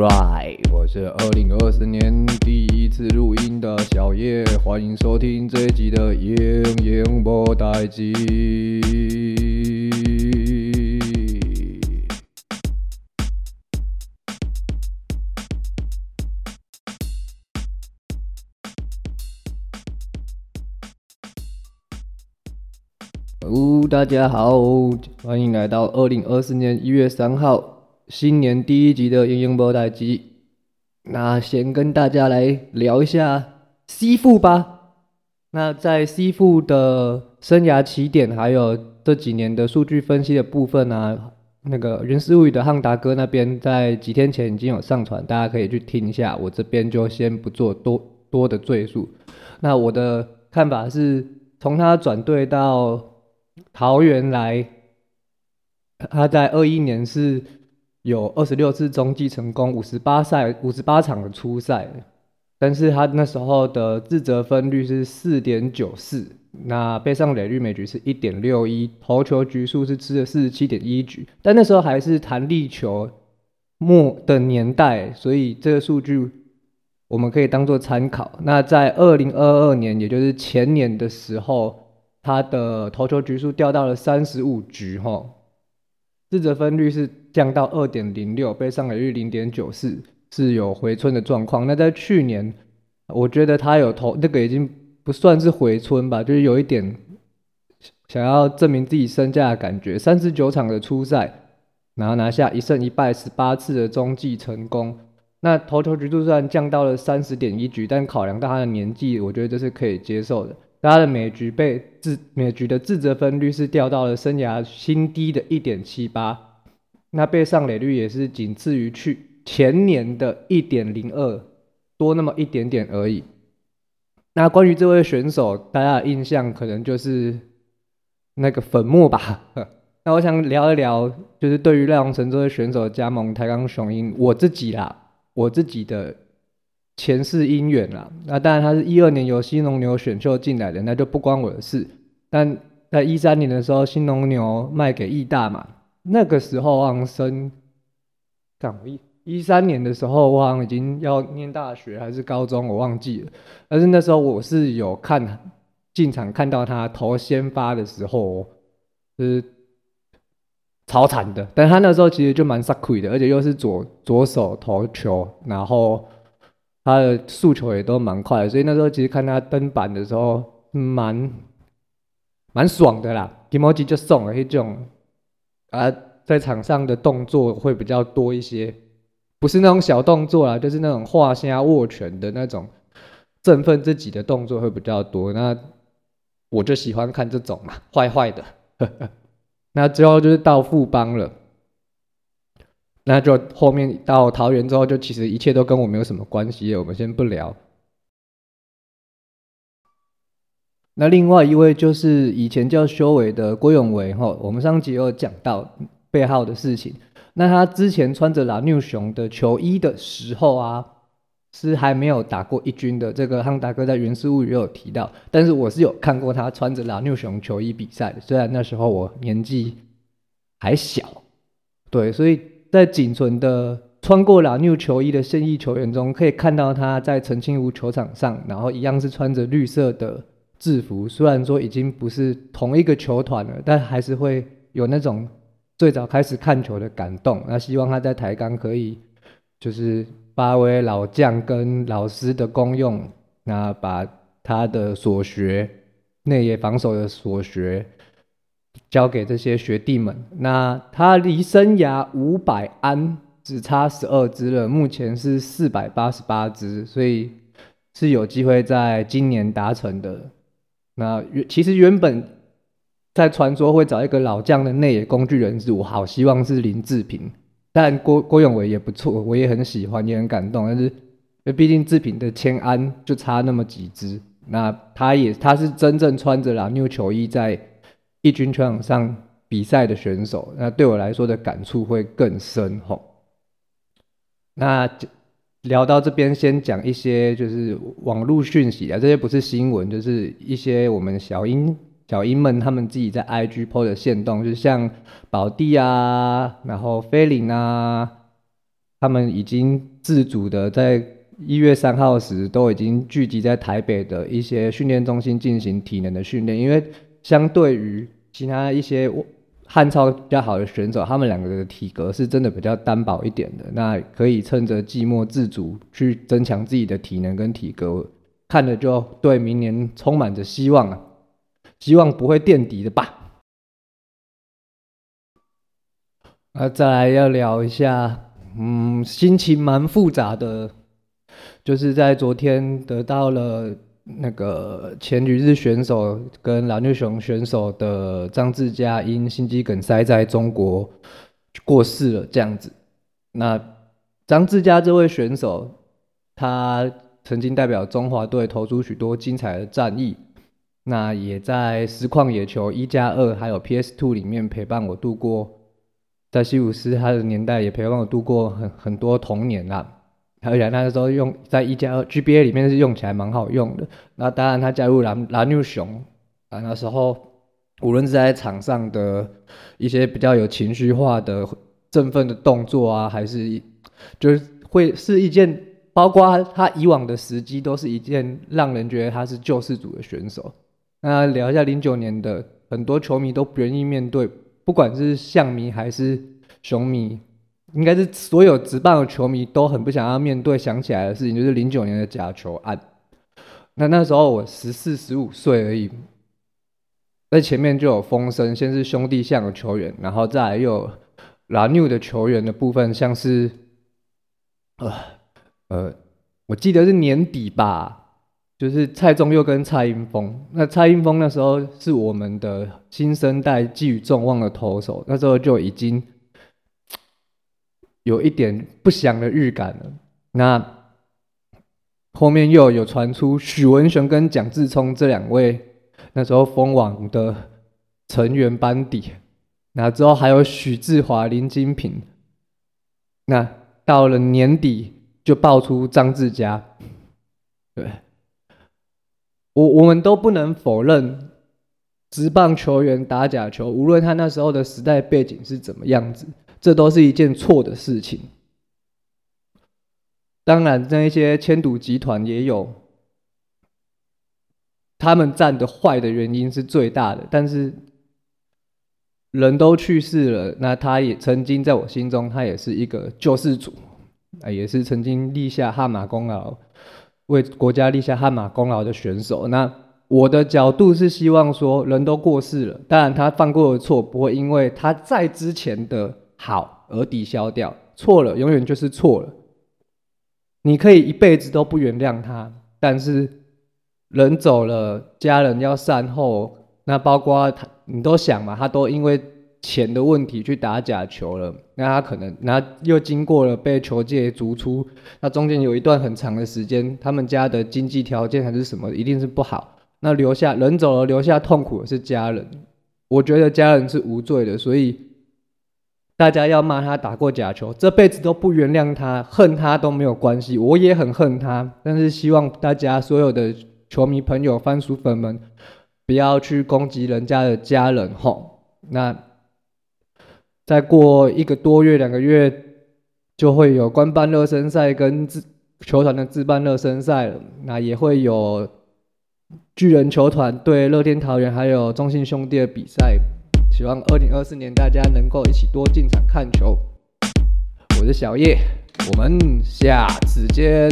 Right，我是二零二四年第一次录音的小叶，欢迎收听这一集的《营营波代机》。哦，大家好，欢迎来到二零二四年一月三号新年第一集的《英英波代机》。那先跟大家来聊一下 C 父吧。那在 C 父的生涯起点，还有这几年的数据分析的部分啊，那个云思物语的汉达哥那边在几天前已经有上传，大家可以去听一下。我这边就先不做多多的赘述。那我的看法是，从他转队到桃园来，他在二一年是有二十六次中继成功，五十八赛五十八场的初赛，但是他那时候的自责分率是四点九四，那背上垒率每局是一点六一，投球局数是吃了四十七点一局，但那时候还是弹力球末的年代，所以这个数据我们可以当做参考。那在二零二二年，也就是前年的时候。他的投球局数掉到了三十五局，哈，自责分率是降到二点零六，被上垒率零点九四，是有回春的状况。那在去年，我觉得他有投那个已经不算是回春吧，就是有一点想要证明自己身价的感觉。三十九场的初赛，然后拿下一胜一败十八次的中继成功。那投球局数虽然降到了三十点一局，但考量到他的年纪，我觉得这是可以接受的。他的每局被自每局的自责分率是掉到了生涯新低的一点七八，那被上垒率也是仅次于去前年的一点零二，多那么一点点而已。那关于这位选手，大家的印象可能就是那个粉末吧。那我想聊一聊，就是对于赖荣成这位选手加盟台钢雄鹰，我自己啦，我自己的。前世姻缘啦，那当然他是一二年由新农牛选秀进来的，那就不关我的事。但在一三年的时候，新农牛卖给义大嘛，那个时候旺生，干我一一三年的时候，我好像已经要念大学还是高中，我忘记了。但是那时候我是有看进场看到他投先发的时候，是超惨的。但他那时候其实就蛮 sucky 的，而且又是左左手投球，然后。他的速球也都蛮快，所以那时候其实看他登板的时候，蛮蛮爽的啦。emoji 就送了一种，啊，在场上的动作会比较多一些，不是那种小动作啦，就是那种画虾握拳的那种振奋自己的动作会比较多。那我就喜欢看这种嘛，坏坏的。那最后就是到富邦了。那就后面到桃园之后，就其实一切都跟我没有什么关系，我们先不聊。那另外一位就是以前叫修伟的郭永维哈，我们上集有讲到背号的事情。那他之前穿着老牛熊的球衣的时候啊，是还没有打过一军的。这个汉大哥在原始物语有提到，但是我是有看过他穿着老牛熊球衣比赛的，虽然那时候我年纪还小，对，所以。在仅存的穿过老牛球衣的现役球员中，可以看到他在澄清湖球场上，然后一样是穿着绿色的制服。虽然说已经不是同一个球团了，但还是会有那种最早开始看球的感动。那希望他在台钢可以就是发挥老将跟老师的功用，那把他的所学内野防守的所学。交给这些学弟们。那他离生涯五百安只差十二支了，目前是四百八十八支，所以是有机会在今年达成的。那其实原本在传说会找一个老将的内野工具人是我好希望是林志平，但郭郭永伟也不错，我也很喜欢，也很感动。但是，毕竟志平的千安就差那么几支，那他也他是真正穿着老牛球衣在。一军球场上比赛的选手，那对我来说的感触会更深吼。那聊到这边，先讲一些就是网络讯息啊，这些不是新闻，就是一些我们小英小英们他们自己在 IG PO 的线动，就像宝弟啊，然后菲林啊，他们已经自主的在一月三号时都已经聚集在台北的一些训练中心进行体能的训练，因为相对于其他一些汉超比较好的选手，他们两个的体格是真的比较单薄一点的，那可以趁着寂寞自主去增强自己的体能跟体格，看着就对明年充满着希望啊，希望不会垫底的吧。那再来要聊一下，嗯，心情蛮复杂的，就是在昨天得到了那个前女日选手跟蓝绿熊选手的张志佳因心肌梗塞在中国过世了，这样子。那张志佳这位选手，他曾经代表中华队投出许多精彩的战役，那也在实况野球一加二还有 PS Two 里面陪伴我度过。在西武斯他的年代也陪伴我度过很很多童年啦，而且那个时候用在一加二 GBA 里面是用起来蛮好用的。那当然他加入蓝蓝牛熊啊，那时候无论是在场上的一些比较有情绪化的振奋的动作啊，还是就是会是一件，包括他以往的时机都是一件让人觉得他是救世主的选手。那聊一下零九年的很多球迷都不愿意面对。不管是象迷还是熊迷，应该是所有职棒的球迷都很不想要面对想起来的事情，就是零九年的假球案。那那时候我十四十五岁而已，在前面就有风声，先是兄弟象的球员，然后再又有拉纽的球员的部分，像是呃呃，我记得是年底吧。就是蔡宗佑跟蔡英峰，那蔡英峰那时候是我们的新生代寄予众望的投手，那时候就已经有一点不祥的预感了。那后面又有传出许文雄跟蒋志聪这两位那时候封网的成员班底，那之后还有许志华、林金平，那到了年底就爆出张志佳，对。我我们都不能否认，职棒球员打假球，无论他那时候的时代背景是怎么样子，这都是一件错的事情。当然，那一些千赌集团也有，他们占的坏的原因是最大的。但是人都去世了，那他也曾经在我心中，他也是一个救世主，啊，也是曾经立下汗马功劳。为国家立下汗马功劳的选手，那我的角度是希望说，人都过世了，当然他犯过的错不会因为他在之前的好而抵消掉，错了永远就是错了。你可以一辈子都不原谅他，但是人走了，家人要善后，那包括他，你都想嘛，他都因为。钱的问题去打假球了，那他可能，那又经过了被球界逐出，那中间有一段很长的时间，他们家的经济条件还是什么，一定是不好。那留下人走了，留下痛苦的是家人。我觉得家人是无罪的，所以大家要骂他打过假球，这辈子都不原谅他，恨他都没有关系。我也很恨他，但是希望大家所有的球迷朋友、番薯粉们，不要去攻击人家的家人吼。那。再过一个多月、两个月，就会有官办热身赛跟自球团的自办热身赛了。那也会有巨人球团对乐天桃园，还有中信兄弟的比赛。希望二零二四年大家能够一起多进场看球。我是小叶，我们下次见。